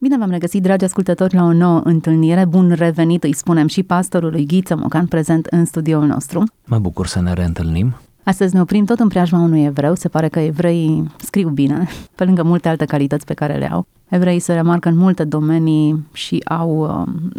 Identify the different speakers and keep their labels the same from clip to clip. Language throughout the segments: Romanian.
Speaker 1: Bine v-am regăsit, dragi ascultători, la o nouă întâlnire. Bun revenit, îi spunem și pastorului Ghiță Mocan, prezent în studioul nostru.
Speaker 2: Mă bucur să ne reîntâlnim.
Speaker 1: Astăzi ne oprim tot în preajma unui evreu. Se pare că evreii scriu bine, pe lângă multe alte calități pe care le au. Evreii se remarcă în multe domenii și au um,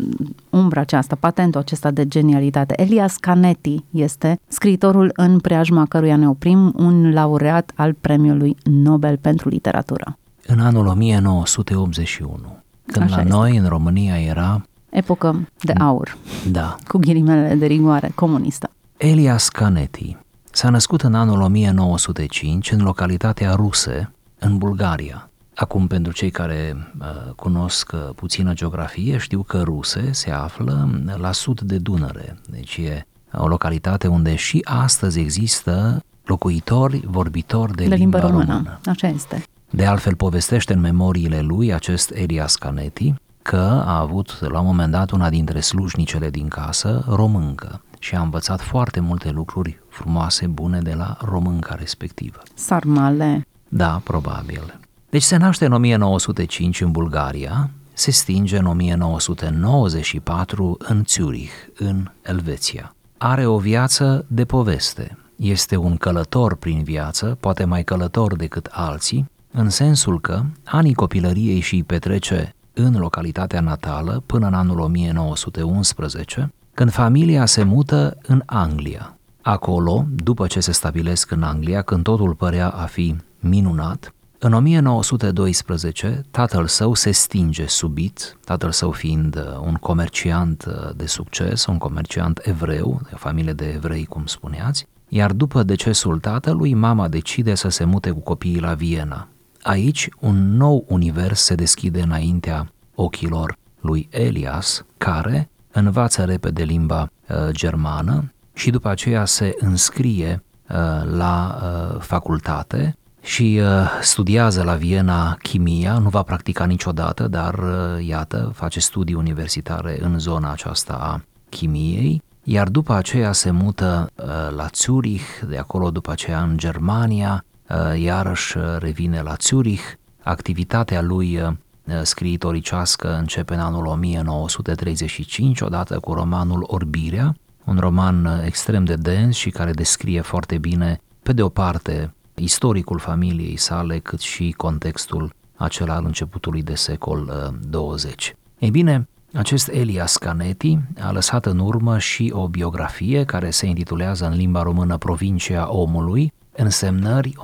Speaker 1: umbra aceasta, patentul acesta de genialitate. Elias Canetti este scriitorul în preajma căruia ne oprim, un laureat al premiului Nobel pentru literatură.
Speaker 2: În anul 1981, când
Speaker 1: Așa
Speaker 2: la
Speaker 1: este.
Speaker 2: noi, în România, era,
Speaker 1: Epocă de aur,
Speaker 2: da,
Speaker 1: cu ghilimele de rigoare, comunistă.
Speaker 2: Elias Canetti. S-a născut în anul 1905 în localitatea Ruse, în Bulgaria. Acum, pentru cei care uh, cunosc uh, puțină geografie, știu că Ruse se află la sud de Dunăre, deci e o localitate unde și astăzi există locuitori vorbitori de,
Speaker 1: De limba română.
Speaker 2: română.
Speaker 1: Așa este.
Speaker 2: De altfel povestește în memoriile lui acest Elias Canetti că a avut la un moment dat una dintre slujnicele din casă româncă și a învățat foarte multe lucruri frumoase, bune de la românca respectivă.
Speaker 1: Sarmale.
Speaker 2: Da, probabil. Deci se naște în 1905 în Bulgaria, se stinge în 1994 în Zurich, în Elveția. Are o viață de poveste. Este un călător prin viață, poate mai călător decât alții, în sensul că anii copilăriei și îi petrece în localitatea natală până în anul 1911, când familia se mută în Anglia. Acolo, după ce se stabilesc în Anglia, când totul părea a fi minunat, în 1912 tatăl său se stinge subit, tatăl său fiind uh, un comerciant uh, de succes, un comerciant evreu, de o familie de evrei, cum spuneați, iar după decesul tatălui, mama decide să se mute cu copiii la Viena. Aici, un nou univers se deschide înaintea ochilor lui Elias, care învață repede limba uh, germană și după aceea se înscrie uh, la uh, facultate și uh, studiază la Viena chimia, nu va practica niciodată, dar uh, iată, face studii universitare în zona aceasta a chimiei, iar după aceea se mută uh, la Zurich, de acolo după aceea în Germania, uh, iarăși uh, revine la Zurich, activitatea lui uh, scriitoricească începe în anul 1935, odată cu romanul Orbirea, un roman uh, extrem de dens și care descrie foarte bine, pe de o parte, istoricul familiei sale, cât și contextul acela al începutului de secol uh, 20. Ei bine, acest Elias Canetti a lăsat în urmă și o biografie care se intitulează în limba română Provincia omului, însemnări 1942-1972,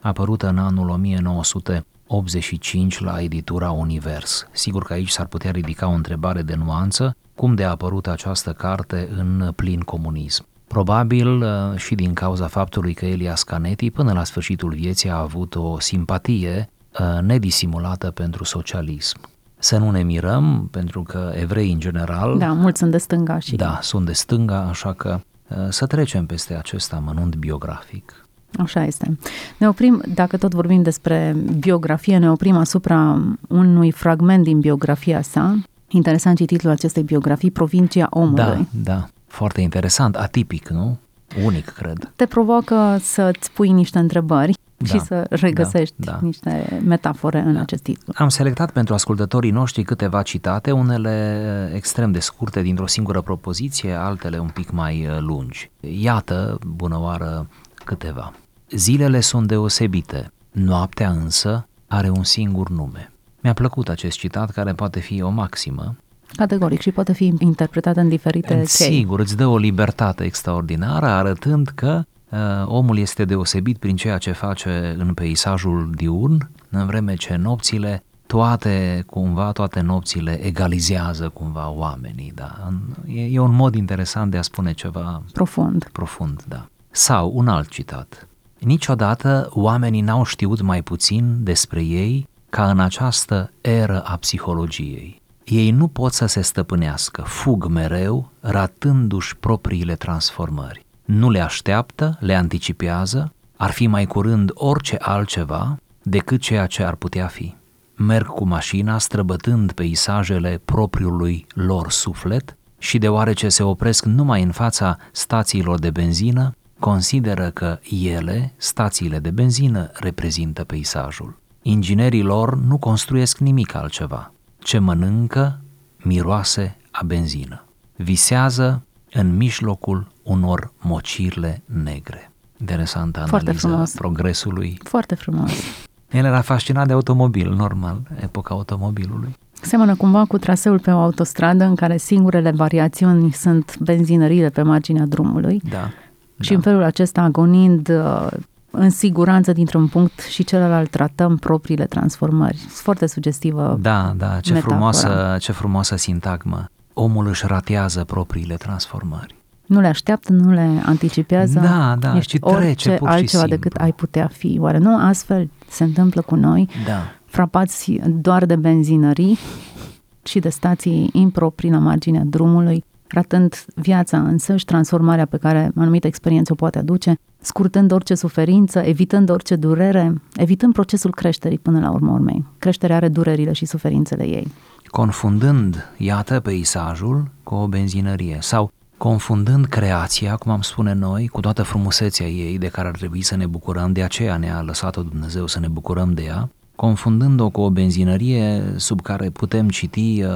Speaker 2: apărută în anul 1985 la editura Univers. Sigur că aici s-ar putea ridica o întrebare de nuanță, cum de a apărut această carte în plin comunism. Probabil uh, și din cauza faptului că Elias Canetti până la sfârșitul vieții a avut o simpatie uh, nedisimulată pentru socialism. Să nu ne mirăm, pentru că evrei în general
Speaker 1: Da, mulți sunt de stânga și
Speaker 2: da, sunt de stânga, așa că uh, să trecem peste acest amănunt biografic.
Speaker 1: Așa este. Ne oprim, dacă tot vorbim despre biografie, ne oprim asupra unui fragment din biografia sa. Interesant și titlul acestei biografii, Provincia omului.
Speaker 2: Da, da, foarte interesant, atipic, nu? Unic, cred.
Speaker 1: Te provoacă să-ți pui niște întrebări
Speaker 2: Da,
Speaker 1: și să regăsești
Speaker 2: da, da.
Speaker 1: niște metafore în acest titlu.
Speaker 2: Am selectat pentru ascultătorii noștri câteva citate, unele extrem de scurte dintr-o singură propoziție, altele un pic mai uh, lungi. Iată, bună oară, câteva. Zilele sunt deosebite, noaptea însă are un singur nume. Mi-a plăcut acest citat care poate fi o maximă.
Speaker 1: Categoric și poate fi interpretat în diferite chei.
Speaker 2: Sigur, îți dă o libertate extraordinară arătând că uh, omul este deosebit prin ceea ce face în peisajul diurn, în vreme ce nopțile toate, cumva, toate nopțile egalizează cumva oamenii, da. E, e un mod interesant de a spune ceva
Speaker 1: Profund.
Speaker 2: profund, da. Sau un alt citat. Niciodată oamenii n-au știut mai puțin despre ei ca ca în această eră a psihologiei. Ei nu pot să se stăpânească, fug mereu, ratându-și propriile transformări. Nu le așteaptă, le anticipează, ar fi mai curând orice altceva decât ceea ce ar putea fi. Merg cu mașina străbătând peisajele propriului lor suflet și deoarece se opresc numai în fața stațiilor de benzină, consideră că ele, stațiile de benzină, reprezintă peisajul. Inginerii lor nu construiesc nimic altceva. Ce mănâncă, miroase a benzină. Visează în mijlocul unor mocirle negre. Interesantă
Speaker 1: Foarte
Speaker 2: analiză
Speaker 1: frumos.
Speaker 2: progresului.
Speaker 1: Foarte frumos.
Speaker 2: El era fascinat de automobil, normal, epoca automobilului.
Speaker 1: Seamănă cumva cu traseul pe o autostradă în care singurele variațiuni sunt benzinările pe marginea drumului
Speaker 2: Da.
Speaker 1: și în felul acesta agonind uh, în siguranță dintr-un punct și celălalt tratăm propriile transformări. Foarte sugestivă.
Speaker 2: Da, da, ce
Speaker 1: metafora.
Speaker 2: frumoasă, ce frumoasă sintagmă. Omul își ratează propriile transformări.
Speaker 1: Nu le așteaptă, nu le anticipează.
Speaker 2: Da, da,
Speaker 1: Ești
Speaker 2: ci trece
Speaker 1: orice
Speaker 2: pur și
Speaker 1: altceva
Speaker 2: simplu.
Speaker 1: decât ai putea fi. Oare nu astfel se întâmplă cu noi?
Speaker 2: Da,
Speaker 1: frapați doar de benzinării și de stații improprii la marginea drumului, ratând viața însăși, transformarea pe care anumită experiență o poate aduce, scurtând orice suferință, evitând orice durere, evitând procesul creșterii până la urmă urmei. Creșterea are durerile și suferințele ei.
Speaker 2: confundând, iată, peisajul cu o benzinărie sau confundând creația, cum am spune noi, cu toată frumusețea ei de care ar trebui să ne bucurăm, de aceea ne-a lăsat-o Dumnezeu să ne bucurăm de ea, confundând-o cu o benzinărie sub care putem citi uh,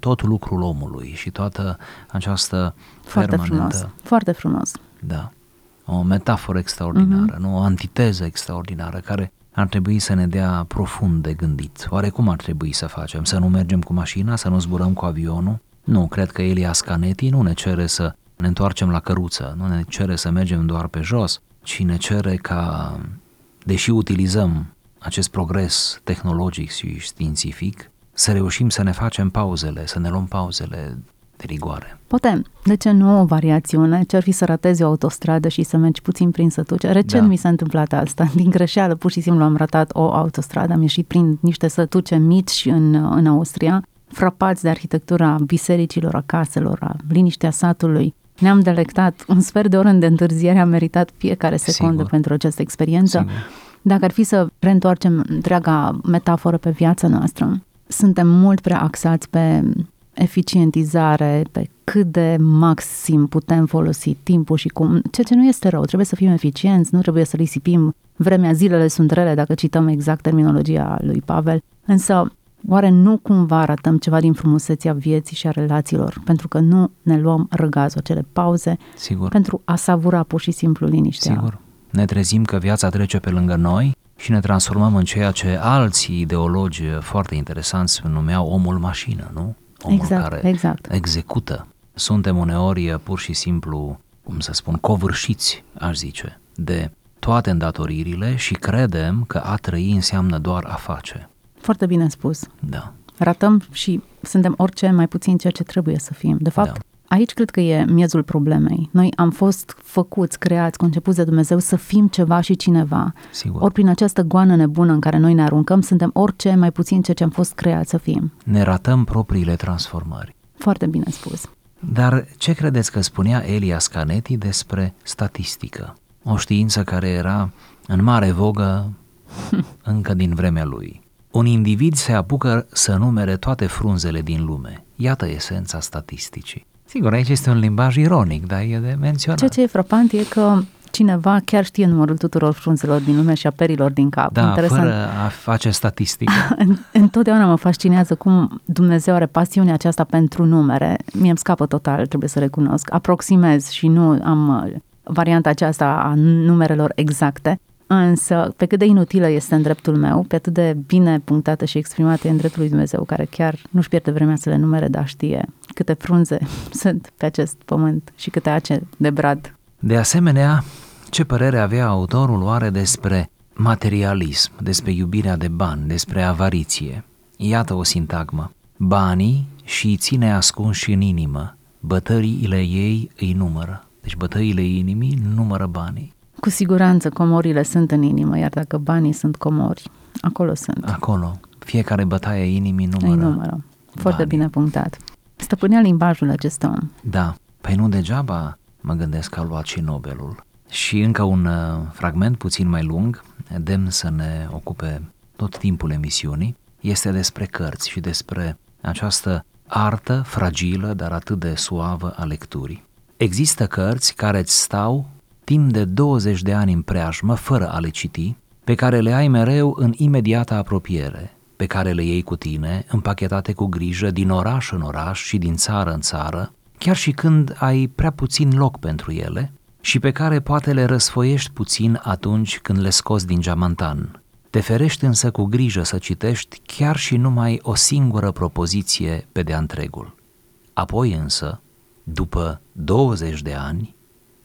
Speaker 2: tot lucrul omului și toată această
Speaker 1: Foarte
Speaker 2: permanentă,
Speaker 1: frumos. Foarte frumos.
Speaker 2: da, o metaforă extraordinară, nu? o antiteză extraordinară care ar trebui să ne dea profund de gândit. Oare cum ar trebui să facem? Să nu mergem cu mașina, să nu zburăm cu avionul? Nu, cred că Elias Canetti nu ne cere să ne întoarcem la căruță, nu ne cere să mergem doar pe jos, ci ne cere ca, deși utilizăm acest progres tehnologic și științific, să reușim să ne facem pauzele, să ne luăm pauzele de rigoare.
Speaker 1: Poate, de ce nu o variațiune? Ce-ar fi să ratezi o autostradă și să mergi puțin prin sătuce? Recent
Speaker 2: Da.
Speaker 1: mi s-a întâmplat asta. Din greșeală, pur și simplu am ratat o autostradă. Am ieșit prin niște sătuce mici în, în Austria, frapați de arhitectura bisericilor, a caselor, a liniștea satului. Ne-am delectat un sfert de oră de întârziere, am meritat fiecare secundă
Speaker 2: Sigur.
Speaker 1: pentru această experiență.
Speaker 2: Sigur.
Speaker 1: Dacă ar fi să reîntoarcem întreaga metaforă pe viața noastră, suntem mult prea axați pe eficientizare, pe cât de maxim putem folosi timpul și cum, ceea ce nu este rău, trebuie să fim eficienți, nu trebuie să risipim vremea, zilele sunt rele, dacă cităm exact terminologia lui Pavel, însă oare nu cumva arătăm ceva din frumusețea vieții și a relațiilor, pentru că nu ne luăm răgazul, acele pauze,
Speaker 2: Sigur.
Speaker 1: pentru a savura pur și simplu liniștea.
Speaker 2: Sigur. Ne trezim că viața trece pe lângă noi și ne transformăm în ceea ce alții ideologi foarte interesanți numeau omul mașină, nu? Omul
Speaker 1: Exact,
Speaker 2: care
Speaker 1: exact.
Speaker 2: execută. Suntem uneori pur și simplu, cum să spun, covârșiți, aș zice, de toate îndatoririle și credem că a trăi înseamnă doar a face.
Speaker 1: Foarte bine spus.
Speaker 2: Da.
Speaker 1: ratăm și suntem orice mai puțin ceea ce trebuie să fim. De fapt,
Speaker 2: Da.
Speaker 1: Aici cred că e miezul problemei. Noi am fost făcuți, creați, concepuți de Dumnezeu să fim ceva și cineva.
Speaker 2: Sigur.
Speaker 1: Ori prin această goană nebună în care noi ne aruncăm, suntem orice mai puțin ceea ce am fost creați să fim.
Speaker 2: Ne ratăm propriile transformări.
Speaker 1: Foarte bine spus.
Speaker 2: Dar ce credeți că spunea Elias Canetti despre statistică? O știință care era în mare vogă încă din vremea lui. Un individ se apucă să numere toate frunzele din lume. Iată esența statisticii. Sigur, aici este un limbaj ironic, dar e de menționat.
Speaker 1: Ceea ce e frapant e că cineva chiar știe numărul tuturor frunzelor din lume și a perilor din cap.
Speaker 2: da,
Speaker 1: Interesant.
Speaker 2: fără a face statistică.
Speaker 1: În- Întotdeauna mă fascinează cum Dumnezeu are pasiunea aceasta pentru numere. Mie îmi scapă total, trebuie să recunosc. Aproximez și nu am uh, varianta aceasta a numerelor exacte, însă pe cât de inutilă este în dreptul meu, pe atât de bine punctată și exprimată e în dreptul lui Dumnezeu, care chiar nu-și pierde vremea să le numere, dar știe câte frunze sunt pe acest pământ și câte ace de brad.
Speaker 2: De asemenea, ce părere avea autorul oare despre materialism, despre iubirea de bani, despre avariție? Iată o sintagmă. Banii și îi ține ascunși în inimă, bătăile ei îi numără. Deci bătăile inimii numără banii.
Speaker 1: Cu siguranță comorile sunt în inimă, iar dacă banii sunt comori, acolo sunt.
Speaker 2: Acolo. Fiecare bătaie inimii
Speaker 1: Îi
Speaker 2: numără.
Speaker 1: numără. Foarte
Speaker 2: banii.
Speaker 1: bine punctat. Stăpânea limbajul acest om.
Speaker 2: Da, păi nu degeaba mă gândesc că a luat și Nobelul. Și încă un uh, fragment puțin mai lung, demn să ne ocupe tot timpul emisiunii, este despre cărți și despre această artă fragilă, dar atât de suavă a lecturii. Există cărți care îți stau timp de 20 de ani în preajmă, fără a le citi, pe care le ai mereu în imediata apropiere, pe care le iei cu tine, împachetate cu grijă din oraș în oraș și din țară în țară, chiar și când ai prea puțin loc pentru ele și pe care poate le răsfoiești puțin atunci când le scoți din geamantan. Te ferești însă cu grijă să citești chiar și numai o singură propoziție pe de-a întregul. Apoi însă, după 20 de ani,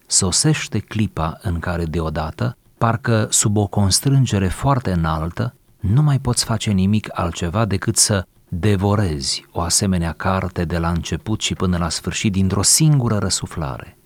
Speaker 2: sosește clipa în care deodată, parcă sub o constrângere foarte înaltă, nu mai poți face nimic altceva decât să devorezi o asemenea carte de la început și până la sfârșit dintr-o singură răsuflare.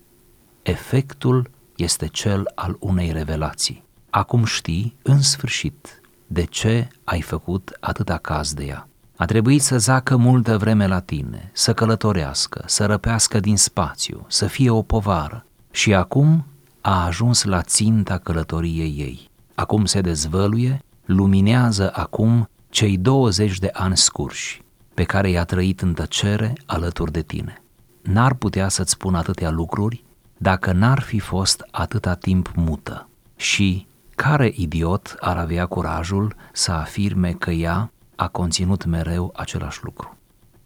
Speaker 2: Efectul este cel al unei revelații. Acum știi, în sfârșit, de ce ai făcut atâta caz de ea. A trebuit să zacă multă vreme la tine, să călătorească, să răpească din spațiu, să fie o povară. Și acum a ajuns la ținta călătoriei ei. Acum se dezvăluie, luminează acum cei 20 de ani scurși, pe care i-a trăit în tăcere alături de tine. N-ar putea să-ți spun atâtea lucruri dacă n-ar fi fost atâta timp mută. Și care idiot ar avea curajul să afirme că ea a conținut mereu același lucru?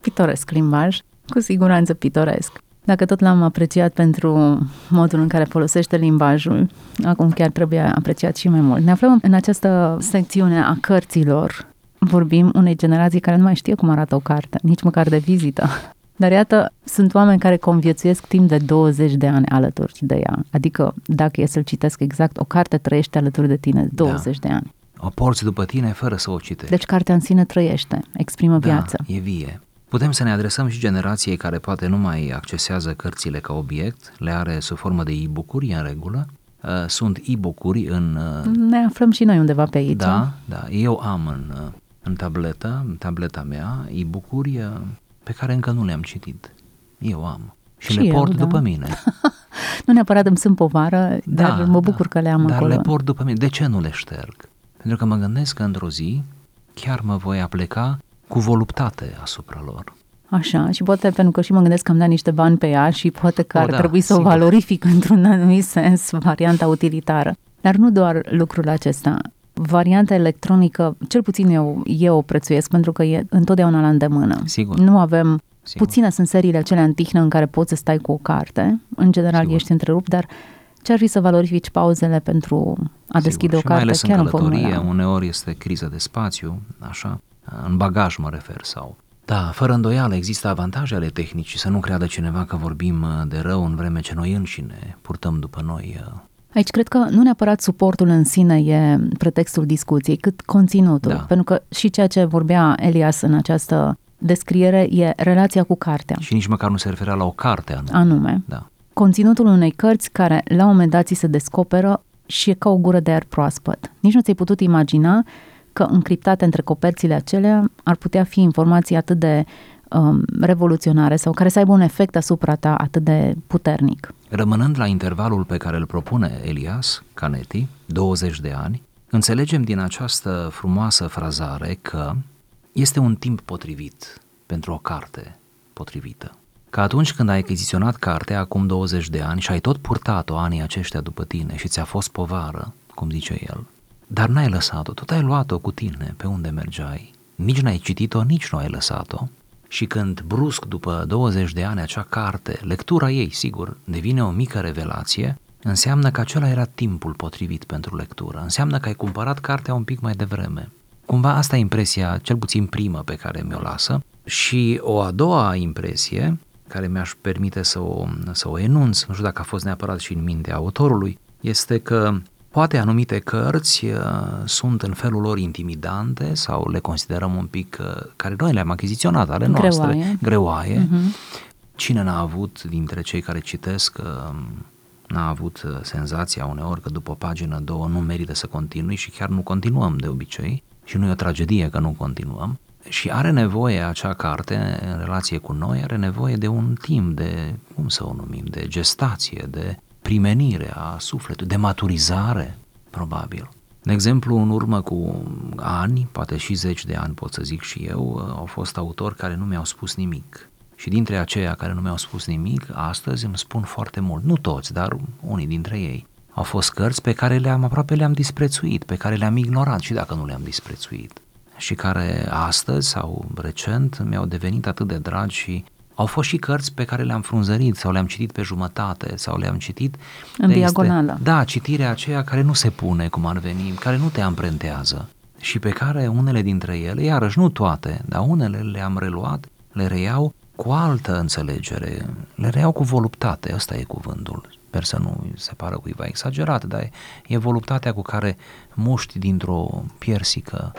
Speaker 1: Pitoresc limbaj, cu siguranță pitoresc. Dacă tot l-am apreciat pentru modul în care folosește limbajul, acum chiar trebuie apreciat și mai mult. Ne aflăm în această secțiune a cărților. Vorbim unei generații care nu mai știe cum arată o carte, nici măcar de vizită. Dar iată, sunt oameni care conviețuiesc timp de 20 de ani alături de ea. Adică, dacă e să-l citesc exact, o carte trăiește alături de tine 20 da. de ani.
Speaker 2: O porți după tine fără să o citești.
Speaker 1: Deci cartea în sine trăiește, exprimă
Speaker 2: da,
Speaker 1: viață.
Speaker 2: e vie. Putem să ne adresăm și generației care poate nu mai accesează cărțile ca obiect, le are sub formă de e-book-uri în regulă. Uh, Sunt e-book-uri în... uh,
Speaker 1: Ne aflăm și noi undeva pe aici.
Speaker 2: Da, da, eu am în, uh, în tabletă, în tableta mea, e-book-uri uh, pe care încă nu le-am citit. Eu am. Și,
Speaker 1: Și
Speaker 2: le
Speaker 1: eu,
Speaker 2: port
Speaker 1: da.
Speaker 2: după mine.
Speaker 1: Nu neapărat îmi sunt povară, dar mă bucur că le am
Speaker 2: dar
Speaker 1: acolo.
Speaker 2: le port după mine. De ce nu le șterg? Pentru că mă gândesc că într-o zi chiar mă voi apleca cu voluptate asupra lor.
Speaker 1: Așa, și poate pentru că și mă gândesc că am dat niște bani pe ea și poate că
Speaker 2: O,
Speaker 1: ar
Speaker 2: da,
Speaker 1: trebui să o
Speaker 2: sigur.
Speaker 1: valorific într-un anumit sens, varianta utilitară. Dar nu doar lucrul acesta. Varianta electronică, cel puțin eu, eu o prețuiesc pentru că e întotdeauna la îndemână.
Speaker 2: Sigur.
Speaker 1: Nu avem,
Speaker 2: Sigur.
Speaker 1: puține sunt seriile acelea în tihnă în care poți să stai cu o carte. În general
Speaker 2: Sigur.
Speaker 1: ești întrerupt, dar ce-ar fi să valorifici pauzele pentru a deschide
Speaker 2: Sigur.
Speaker 1: o
Speaker 2: și mai
Speaker 1: carte
Speaker 2: ales
Speaker 1: chiar
Speaker 2: în
Speaker 1: în
Speaker 2: călătorie,
Speaker 1: formula.
Speaker 2: uneori este criză de spațiu, așa, în bagaj mă refer sau... Da, fără îndoială există avantaje ale tehnicii, să nu creadă cineva că vorbim uh, de rău în vreme ce noi înșine purtăm după noi uh,
Speaker 1: Aici cred că nu neapărat suportul în sine e pretextul discuției, cât conținutul.
Speaker 2: Da.
Speaker 1: Pentru că și ceea ce vorbea Elias în această descriere e relația cu cartea,
Speaker 2: și nici măcar nu se referea la o carte anume.
Speaker 1: anume.
Speaker 2: Da.
Speaker 1: Conținutul unei cărți care la un moment dat ți se descoperă și e ca o gură de aer proaspăt. Nici nu ți-ai putut imagina că încriptate între coperțile acelea ar putea fi informații atât de um, revoluționare sau care să aibă un efect asupra ta atât de puternic.
Speaker 2: Rămânând la intervalul pe care îl propune Elias Canetti, 20 de ani, înțelegem din această frumoasă frazare că este un timp potrivit pentru o carte potrivită. Că atunci când ai achiziționat cartea acum 20 de ani și ai tot purtat-o anii aceștia după tine și ți-a fost povară, cum zice el, dar n-ai lăsat-o, tot ai luat-o cu tine pe unde mergeai, nici n-ai citit-o, nici nu ai lăsat-o, și când brusc după 20 de ani acea carte, lectura ei, sigur, devine o mică revelație, înseamnă că acela era timpul potrivit pentru lectură. Înseamnă că ai cumpărat cartea un pic mai devreme. Cumva asta e impresia, cel puțin primă pe care mi-o lasă. Și o a doua impresie, care mi-aș permite să o, să o enunț, nu știu dacă a fost neapărat și în mintea autorului, este că Poate anumite cărți uh, sunt în felul lor intimidante sau le considerăm un pic, uh, care noi le-am achiziționat, ale noastre,
Speaker 1: Greoaie.
Speaker 2: greoaie.
Speaker 1: Mhm.
Speaker 2: Cine n-a avut dintre cei care citesc, uh, n-a avut uh, senzația uneori că după o pagină, două, nu merită să continui și chiar nu continuăm de obicei și nu e o tragedie că nu continuăm, și are nevoie acea carte, în relație cu noi, are nevoie de un timp de, cum să o numim, de gestație, de primenire a sufletului, de maturizare, probabil. De exemplu, în urmă cu ani, poate și zeci de ani pot să zic și eu, au fost autori care nu mi-au spus nimic. Și dintre aceia care nu mi-au spus nimic, astăzi îmi spun foarte mult. Nu toți, dar unii dintre ei. Au fost cărți pe care le-am aproape le-am disprețuit, pe care le-am ignorat și dacă nu le-am disprețuit. Și care astăzi sau recent mi-au devenit atât de dragi și au fost și cărți pe care le-am frunzărit sau le-am citit pe jumătate sau le-am citit
Speaker 1: în diagonală.
Speaker 2: Este, da, citirea aceea care nu se pune cum ar veni, care nu te amprentează și pe care unele dintre ele, iarăși nu toate, dar unele le-am reluat, le reiau cu altă înțelegere, le reiau cu voluptate, ăsta e cuvântul. Sper să nu se pară cuiva exagerat, dar e voluptatea cu care muști dintr-o piersică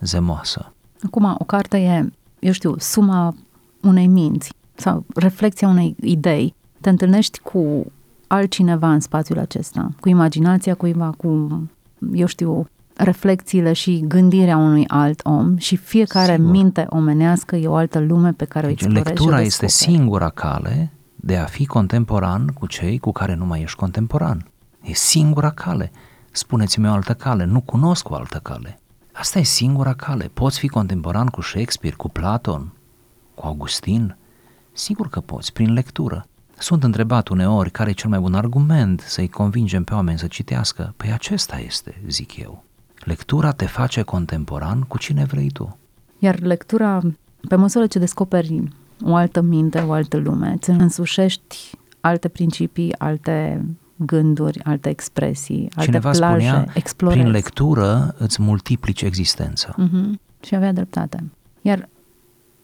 Speaker 2: zemoasă.
Speaker 1: Acum, o carte e, eu știu, suma unei minți sau reflexia unei idei. Te întâlnești cu altcineva în spațiul acesta, cu imaginația cuiva, cu, eu știu, reflexiile și gândirea unui alt om și fiecare Sigur. minte omenească e o altă lume pe care deci, o explorezi
Speaker 2: Lectura este singura cale de a fi contemporan cu cei cu care nu mai ești contemporan. E singura cale. Spuneți-mi o altă cale, nu cunosc o altă cale. Asta e singura cale. Poți fi contemporan cu Shakespeare, cu Platon, cu Augustin? Sigur că poți, prin lectură. Sunt întrebat uneori care e cel mai bun argument să-i convingem pe oameni să citească. Păi acesta este, zic eu. Lectura te face contemporan cu cine vrei tu.
Speaker 1: Iar lectura, pe măsură ce descoperi o altă minte, o altă lume, îți însușești alte principii, alte gânduri, alte expresii, alte
Speaker 2: Cineva
Speaker 1: plaje,
Speaker 2: spunea,
Speaker 1: explorezi.
Speaker 2: prin lectură îți multiplici existența.
Speaker 1: Uh-huh. Și avea dreptate. Iar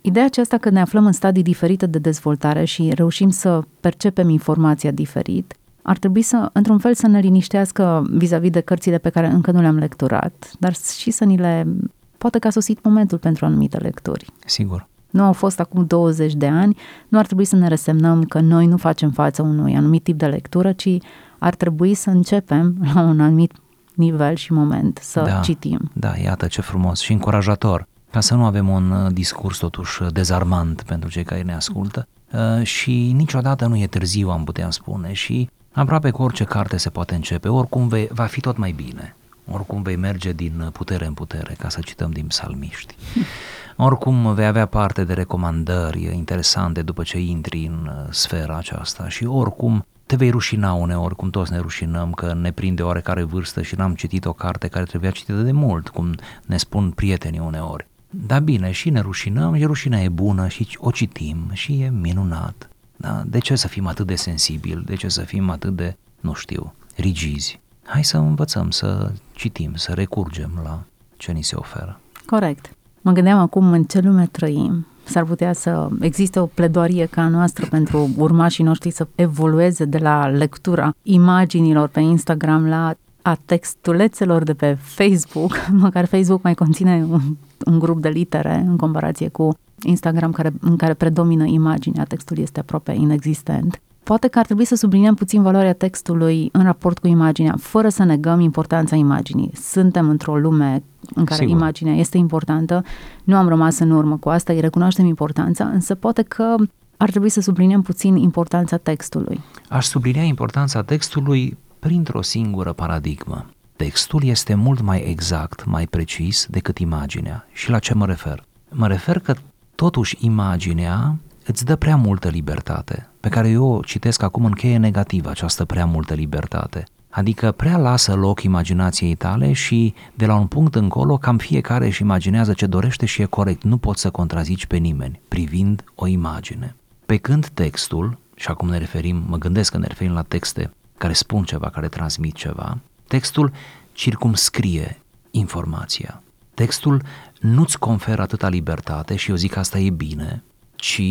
Speaker 1: ideea aceasta că ne aflăm în stadii diferite de dezvoltare și reușim să percepem informația diferit, ar trebui să, într-un fel, să ne liniștească vis-a-vis de cărțile pe care încă nu le-am lecturat, dar și să ni le... Poate că a sosit momentul pentru anumite lecturi.
Speaker 2: Sigur.
Speaker 1: Nu au fost acum 20 de ani, nu ar trebui să ne resemnăm că noi nu facem față unui anumit tip de lectură, ci ar trebui să începem la un anumit nivel și moment să
Speaker 2: da,
Speaker 1: citim.
Speaker 2: Da, iată ce frumos și încurajator, ca să nu avem un uh, discurs totuși dezarmant pentru cei care ne ascultă uh, și niciodată nu e târziu, am putea spune, și aproape cu orice carte se poate începe, oricum vei, va fi tot mai bine, oricum vei merge din putere în putere, ca să cităm din psalmiști. Oricum vei avea parte de recomandări interesante după ce intri în uh, sfera aceasta și oricum te vei rușina uneori, cum toți ne rușinăm, că ne prinde oarecare vârstă și n-am citit o carte care trebuia citită de mult, cum ne spun prietenii uneori. Da bine, și ne rușinăm, și rușinea e bună și o citim și e minunat. Da? De ce să fim atât de sensibili? De ce să fim atât de, nu știu, rigizi? Hai să învățăm să citim, să recurgem la ce ni se oferă.
Speaker 1: Corect. Mă gândeam acum în ce lume trăim. S-ar putea să existe o pledoarie ca a noastră pentru urmașii noștri să evolueze de la lectura imaginilor pe Instagram la a textulețelor de pe Facebook, măcar Facebook mai conține un, un grup de litere în comparație cu Instagram care, în care predomină imaginea, textul este aproape inexistent. Poate că ar trebui să subliniem puțin valoarea textului în raport cu imaginea, fără să negăm importanța imaginii. Suntem într-o lume în care Sigur. imaginea este importantă, nu am rămas în urmă cu asta, îi recunoaștem importanța, însă poate că ar trebui să subliniem puțin importanța textului.
Speaker 2: Aș sublinia importanța textului printr-o singură paradigmă. Textul este mult mai exact, mai precis decât imaginea. Și la ce mă refer? Mă refer că totuși imaginea îți dă prea multă libertate, pe care eu o citesc acum în cheie negativă, această prea multă libertate. Adică prea lasă loc imaginației tale și de la un punct încolo cam fiecare își imaginează ce dorește și e corect, nu poți să contrazici pe nimeni privind o imagine. Pe când textul, și acum ne referim, mă gândesc că ne referim la texte care spun ceva, care transmit ceva, textul circumscrie informația. Textul nu-ți conferă atâta libertate și eu zic că asta e bine, ci,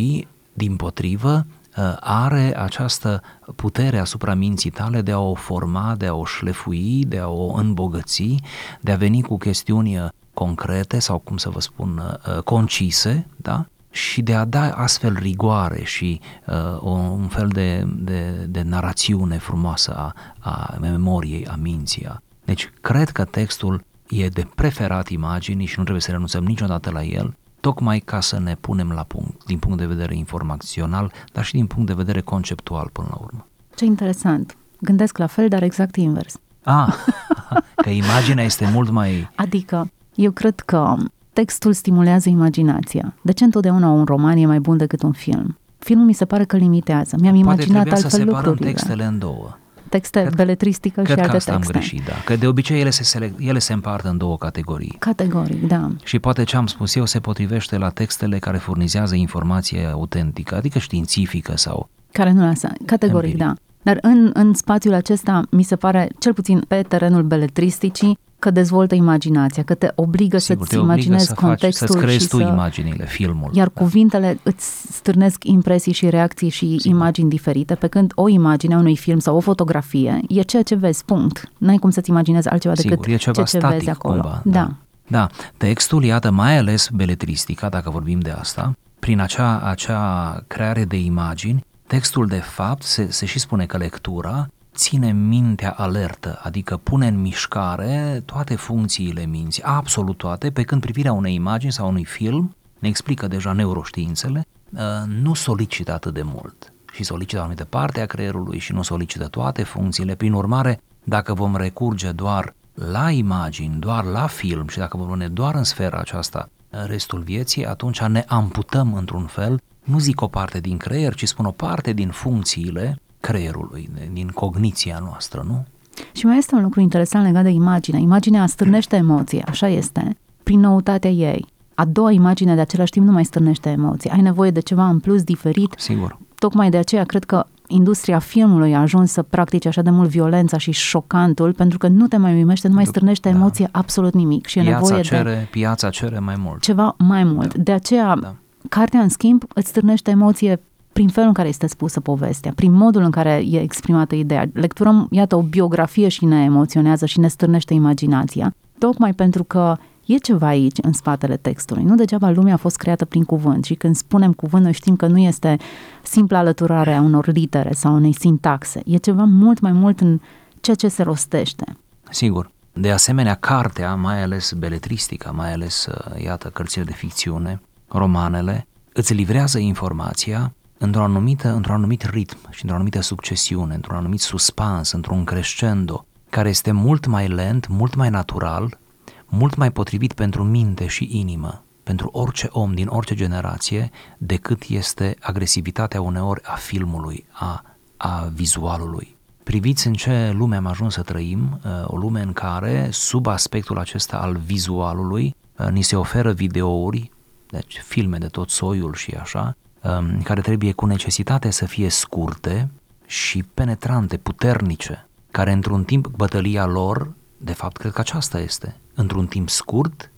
Speaker 2: din potrivă, ă, are această putere asupra minții tale de a o forma, de a o șlefui, de a o îmbogăți, de a veni cu chestiuni ă, concrete sau, cum să vă spun, ă, concise, da? Și de a da astfel rigoare și uh, un fel de, de, de narațiune frumoasă a, a memoriei, a minții. Deci, cred că textul e de preferat imaginii și nu trebuie să renunțăm niciodată la el, tocmai ca să ne punem la punct, din punct de vedere informațional, dar și din punct de vedere conceptual până la urmă.
Speaker 1: Ce interesant. Gândesc la fel, dar exact invers.
Speaker 2: Ah, că imaginea este mult mai...
Speaker 1: Adică, eu cred că textul stimulează imaginația. De ce întotdeauna un roman e mai bun decât un film? Filmul mi se pare că limitează. Mi-am
Speaker 2: Poate
Speaker 1: imaginat
Speaker 2: trebuia să
Speaker 1: altfel
Speaker 2: separăm
Speaker 1: lucrurile.
Speaker 2: textele în două.
Speaker 1: Texte
Speaker 2: Cred-
Speaker 1: beletristică și
Speaker 2: Cred că
Speaker 1: alte
Speaker 2: asta
Speaker 1: texte.
Speaker 2: am greșit, da. Că de obicei ele se, selec- ele se împart în două categorii.
Speaker 1: Categoric, da.
Speaker 2: Și poate ce am spus eu se potrivește la textele care furnizează informație autentică, adică științifică sau...
Speaker 1: Care nu lasă. Categoric,
Speaker 2: Empiric.
Speaker 1: da. Dar în, în spațiul acesta, mi se pare, cel puțin pe terenul beletristicii, că dezvoltă imaginația, că te obligă
Speaker 2: Sigur,
Speaker 1: să-ți
Speaker 2: te obligă
Speaker 1: imaginezi
Speaker 2: să faci,
Speaker 1: contextul
Speaker 2: să-ți creezi
Speaker 1: și
Speaker 2: tu
Speaker 1: să...
Speaker 2: imaginile, filmul.
Speaker 1: Iar
Speaker 2: Da.
Speaker 1: cuvintele îți stârnesc impresii și reacții și
Speaker 2: Sigur.
Speaker 1: imagini diferite, pe când o imagine a unui film sau o fotografie e ceea ce vezi, punct. N-ai cum să-ți imaginezi altceva decât
Speaker 2: Sigur, e ceva
Speaker 1: ce, ce
Speaker 2: static
Speaker 1: vezi acolo.
Speaker 2: cumva.
Speaker 1: da.
Speaker 2: Da, textul, iată, mai ales beletristica, dacă vorbim de asta, prin acea, acea creare de imagini, textul de fapt, se, se și spune că lectura ține mintea alertă, adică pune în mișcare toate funcțiile minții, absolut toate, pe când privirea unei imagini sau unui film, ne explică deja neuroștiințele, uh, nu solicită atât de mult și solicită o anumită parte a creierului și nu solicită toate funcțiile. Prin urmare, dacă vom recurge doar la imagini, doar la film și dacă vom rămâne doar în sfera aceasta în restul vieții, atunci ne amputăm într-un fel, nu zic o parte din creier, ci spun o parte din funcțiile creierului, din cogniția noastră, nu?
Speaker 1: Și mai este un lucru interesant legat de imagine. Imaginea stârnește emoție, așa este, prin noutatea ei. A doua imagine de același timp nu mai stârnește emoții. Ai nevoie de ceva în plus, diferit.
Speaker 2: Sigur.
Speaker 1: Tocmai de aceea cred că industria filmului a ajuns să practice așa de mult violența și șocantul, pentru că nu te mai uimește, nu mai
Speaker 2: Pentru-
Speaker 1: stârnește
Speaker 2: da.
Speaker 1: emoție absolut nimic. Și e
Speaker 2: Piața
Speaker 1: nevoie de
Speaker 2: cere, piața cere mai mult.
Speaker 1: ceva mai mult. De aceea,
Speaker 2: Da.
Speaker 1: Cartea, în schimb, îți stârnește emoție prin felul în care este spusă povestea, prin modul în care e exprimată ideea. Lecturăm, iată, o biografie și ne emoționează și ne stârnește imaginația, tocmai pentru că e ceva aici în spatele textului. Nu degeaba lumea a fost creată prin cuvânt și când spunem cuvânt, noi știm că nu este simpla alăturare a unor litere sau unei sintaxe. E ceva mult mai mult în ceea ce se rostește.
Speaker 2: Sigur. De asemenea, cartea, mai ales beletristica, mai ales, uh, iată, cărțile de ficțiune, romanele, îți livrează informația într-un anumit, într-un anumit ritm și într-o anumită succesiune, într-un anumit suspans, într-un crescendo, care este mult mai lent, mult mai natural, mult mai potrivit pentru minte și inimă, pentru orice om din orice generație, decât este agresivitatea uneori a filmului, a, a vizualului. Priviți în ce lume am ajuns să trăim, uh, o lume în care, sub aspectul acesta al vizualului, uh, ni se oferă videouri, deci filme de tot soiul și așa, um, care trebuie cu necesitate să fie scurte și penetrante, puternice, care într-un timp bătălia lor, de fapt cred că aceasta este, într-un timp scurt,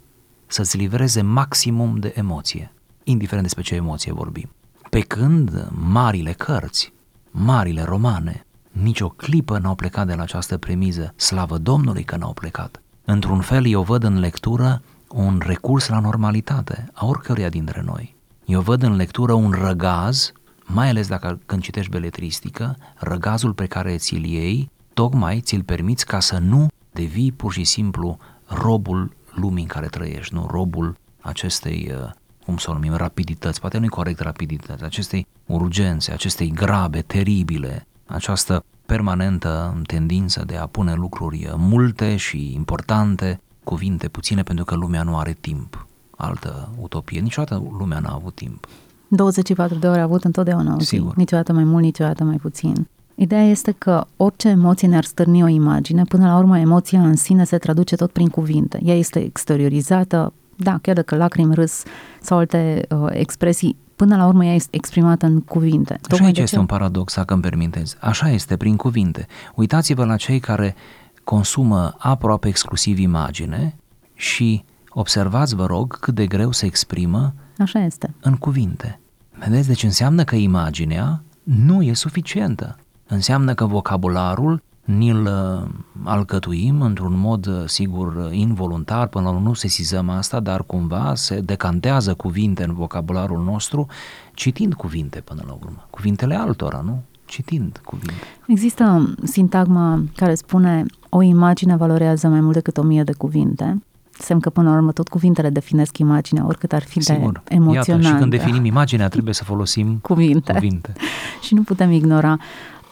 Speaker 2: să-ți livreze maximum de emoție, indiferent despre ce emoție vorbim. Pe când marile cărți, marile romane, nicio clipă n-au plecat de la această premiză, slavă Domnului că n-au plecat. Într-un fel eu văd în lectură un recurs la normalitate a oricăruia dintre noi. Eu văd în lectură un răgaz, mai ales dacă când citești beletristică, răgazul pe care ți-l iei, tocmai ți-l permiți ca să nu devii pur și simplu robul lumii în care trăiești, nu robul acestei, uh, cum să o numim, rapidități, poate nu-i corect rapidități, acestei urgențe, acestei grabe, teribile, această permanentă tendință de a pune lucruri uh, multe și importante, cuvinte puține, pentru că lumea nu are timp. Altă utopie. Niciodată lumea n-a avut timp.
Speaker 1: 24 de ore a avut întotdeauna o zi.
Speaker 2: Sigur.
Speaker 1: Niciodată mai mult, niciodată mai puțin. Ideea este că orice emoție ne-ar stârni o imagine, până la urmă emoția în sine se traduce tot prin cuvinte. Ea este exteriorizată, da, chiar dacă lacrimi, râs sau alte uh, expresii, până la urmă ea este exprimată în cuvinte.
Speaker 2: Așa
Speaker 1: Tocmai
Speaker 2: aici
Speaker 1: de
Speaker 2: este
Speaker 1: ce-
Speaker 2: un paradox, dacă îmi permiteți. Așa este, prin cuvinte. Uitați-vă la cei care consumă aproape exclusiv imagine și observați, vă rog, cât de greu se exprimă
Speaker 1: Așa este.
Speaker 2: în cuvinte. Vedeți? Deci înseamnă că imaginea nu e suficientă. Înseamnă că vocabularul ni-l uh, alcătuim într-un mod, uh, sigur, uh, involuntar, până la urmă nu sesizăm asta, dar cumva se decantează cuvinte în vocabularul nostru, citind cuvinte până la urmă, cuvintele altora, nu? Citind cuvinte.
Speaker 1: Există sintagma care spune o imagine valorează mai mult decât o mie de cuvinte. Semn că până la urmă tot cuvintele definesc imaginea, oricât ar fi
Speaker 2: Sigur.
Speaker 1: de emoționant.
Speaker 2: Iată, și când definim imaginea trebuie să folosim
Speaker 1: cuvinte.
Speaker 2: cuvinte.
Speaker 1: și nu putem ignora.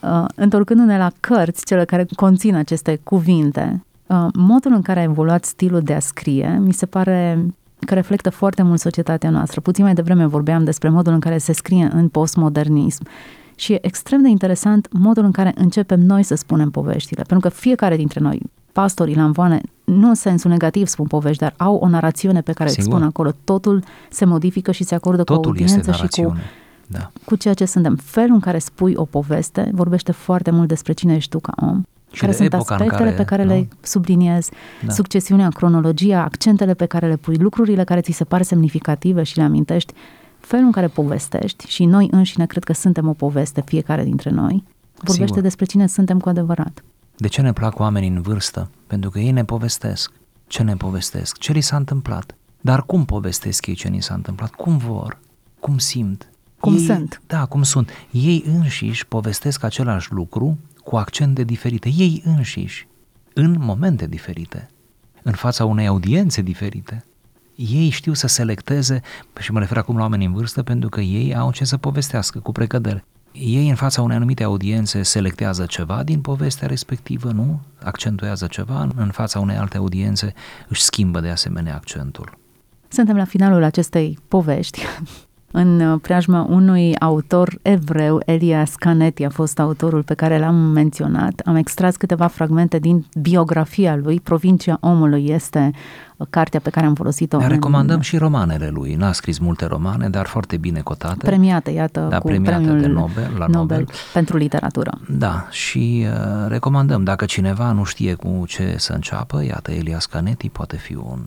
Speaker 1: Uh, întorcându-ne la cărți, cele care conțin aceste cuvinte, uh, modul în care a evoluat stilul de a scrie, mi se pare că reflectă foarte mult societatea noastră. Puțin mai devreme vorbeam despre modul în care se scrie în postmodernism și e extrem de interesant modul în care începem noi să spunem poveștile, pentru că fiecare dintre noi, pastorii, lamvoane, nu în sensul negativ spun povești, dar au o narațiune pe care îți
Speaker 2: Sigur.
Speaker 1: spun acolo. Totul se modifică și se acordă cu
Speaker 2: Totul
Speaker 1: audiență
Speaker 2: este
Speaker 1: și cu
Speaker 2: narațiune. Da.
Speaker 1: cu ceea ce suntem. Felul în care spui o poveste vorbește foarte mult despre cine ești tu ca om,
Speaker 2: Și
Speaker 1: care
Speaker 2: de
Speaker 1: sunt
Speaker 2: epoca în
Speaker 1: aspectele
Speaker 2: care,
Speaker 1: pe care
Speaker 2: nu?
Speaker 1: le subliniezi,
Speaker 2: Da.
Speaker 1: succesiunea, cronologia, accentele pe care le pui, lucrurile care ți se par semnificative și le amintești, felul în care povestești și noi înșine cred că suntem o poveste, fiecare dintre noi, vorbește
Speaker 2: Sigur.
Speaker 1: despre cine suntem cu adevărat.
Speaker 2: De ce ne plac oamenii în vârstă? Pentru că ei ne povestesc. Ce ne povestesc? Ce li s-a întâmplat? Dar cum povestesc ei ce ni s-a întâmplat? Cum vor? Cum simt?
Speaker 1: Cum
Speaker 2: ei,
Speaker 1: sunt.
Speaker 2: Da, cum sunt. Ei înșiși povestesc același lucru cu accente diferite. Ei înșiși, în momente diferite, în fața unei audiențe diferite. Ei știu să selecteze, și mă refer acum la oameni în vârstă, pentru că ei au ce să povestească cu precădere. Ei în fața unei anumite audiențe selectează ceva din povestea respectivă, nu? Accentuează ceva, în fața unei alte audiențe își schimbă de asemenea accentul.
Speaker 1: Suntem la finalul acestei povești. În preajma unui autor evreu, Elias Canetti a fost autorul pe care l-am menționat. Am extras câteva fragmente din biografia lui. Provincia omului este cartea pe care am folosit-o.
Speaker 2: Ne
Speaker 1: în-
Speaker 2: recomandăm și romanele lui. N-a scris multe romane, dar foarte bine cotate.
Speaker 1: Premiate, iată,
Speaker 2: Da,
Speaker 1: cu
Speaker 2: premiate
Speaker 1: premiul
Speaker 2: de Nobel, la Nobel.
Speaker 1: pentru literatură.
Speaker 2: Da, și uh, recomandăm, dacă cineva nu știe cu ce să înceapă, iată, Elias Canetti poate fi un...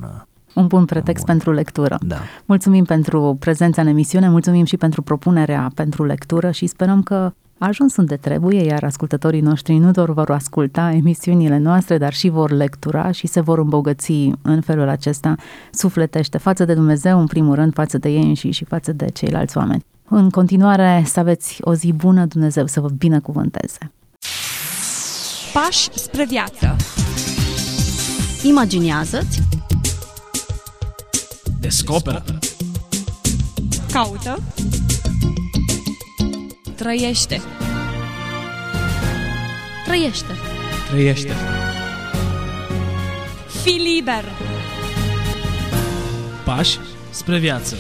Speaker 2: Uh,
Speaker 1: Un bun pretext
Speaker 2: Bun.
Speaker 1: pentru lectură.
Speaker 2: da,
Speaker 1: Mulțumim pentru prezența în emisiune, mulțumim și pentru propunerea pentru lectură și sperăm că a ajuns unde trebuie, iar ascultătorii noștri nu doar vor asculta emisiunile noastre, dar și vor lectura și se vor îmbogăți în felul acesta sufletește față de Dumnezeu, în primul rând, față de ei înșiși și față de ceilalți oameni. În continuare, să aveți o zi bună, Dumnezeu să vă binecuvânteze!
Speaker 3: Pași spre viață.
Speaker 4: Imaginează-ți
Speaker 5: Descoperă.
Speaker 3: Caută. Trăiește.
Speaker 4: Trăiește.
Speaker 5: Trăiește.
Speaker 3: Fii liber.
Speaker 5: Pași spre viață.